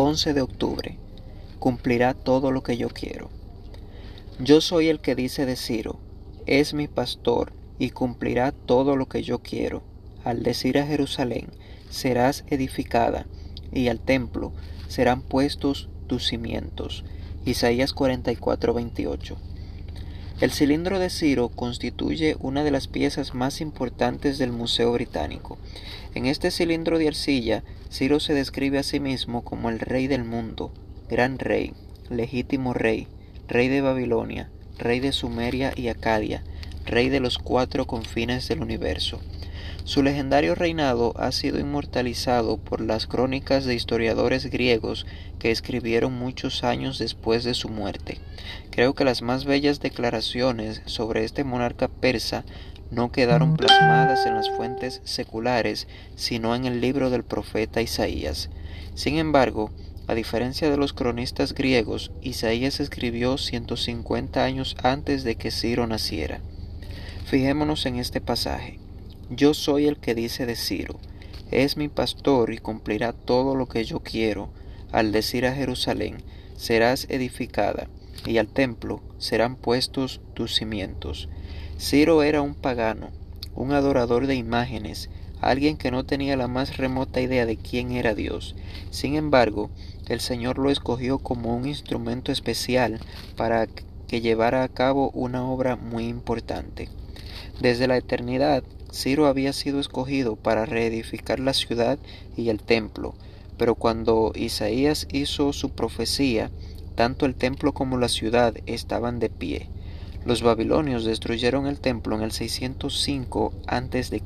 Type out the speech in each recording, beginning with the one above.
11 de octubre. Cumplirá todo lo que yo quiero. Yo soy el que dice de Ciro, es mi pastor y cumplirá todo lo que yo quiero. Al decir a Jerusalén, serás edificada, y al templo serán puestos tus cimientos. Isaías 44, 28. El cilindro de Ciro constituye una de las piezas más importantes del Museo Británico. En este cilindro de arcilla, Ciro se describe a sí mismo como el rey del mundo, gran rey, legítimo rey, rey de Babilonia, rey de Sumeria y Acadia, rey de los cuatro confines del universo. Su legendario reinado ha sido inmortalizado por las crónicas de historiadores griegos que escribieron muchos años después de su muerte. Creo que las más bellas declaraciones sobre este monarca persa no quedaron plasmadas en las fuentes seculares, sino en el libro del profeta Isaías. Sin embargo, a diferencia de los cronistas griegos, Isaías escribió 150 años antes de que Ciro naciera. Fijémonos en este pasaje. Yo soy el que dice de Ciro, es mi pastor y cumplirá todo lo que yo quiero, al decir a Jerusalén, serás edificada, y al templo serán puestos tus cimientos. Ciro era un pagano, un adorador de imágenes, alguien que no tenía la más remota idea de quién era Dios. Sin embargo, el Señor lo escogió como un instrumento especial para que llevara a cabo una obra muy importante. Desde la eternidad, Ciro había sido escogido para reedificar la ciudad y el templo, pero cuando Isaías hizo su profecía, tanto el templo como la ciudad estaban de pie. Los babilonios destruyeron el templo en el 605 a.C.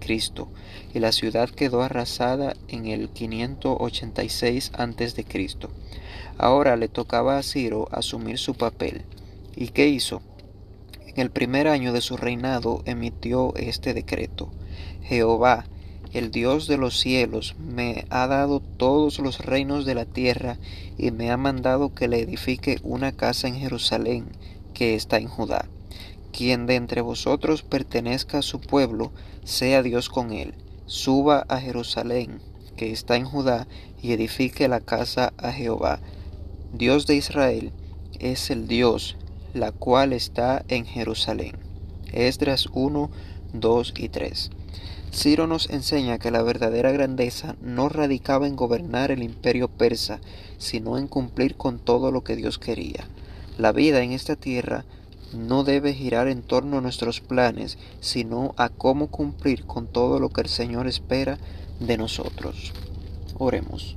y la ciudad quedó arrasada en el 586 a.C. Ahora le tocaba a Ciro asumir su papel. ¿Y qué hizo? En el primer año de su reinado emitió este decreto. Jehová, el Dios de los cielos, me ha dado todos los reinos de la tierra y me ha mandado que le edifique una casa en Jerusalén, que está en Judá. Quien de entre vosotros pertenezca a su pueblo, sea Dios con él. Suba a Jerusalén, que está en Judá, y edifique la casa a Jehová. Dios de Israel es el Dios, la cual está en Jerusalén. Esdras 1, 2 y 3. Ciro nos enseña que la verdadera grandeza no radicaba en gobernar el imperio persa, sino en cumplir con todo lo que Dios quería. La vida en esta tierra no debe girar en torno a nuestros planes, sino a cómo cumplir con todo lo que el Señor espera de nosotros. Oremos.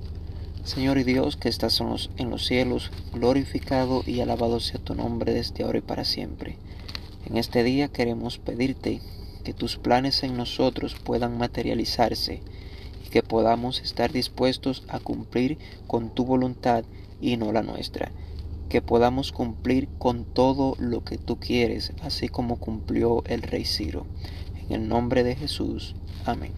Señor y Dios que estás en los cielos, glorificado y alabado sea tu nombre desde ahora y para siempre. En este día queremos pedirte que tus planes en nosotros puedan materializarse y que podamos estar dispuestos a cumplir con tu voluntad y no la nuestra. Que podamos cumplir con todo lo que tú quieres, así como cumplió el rey Ciro. En el nombre de Jesús. Amén.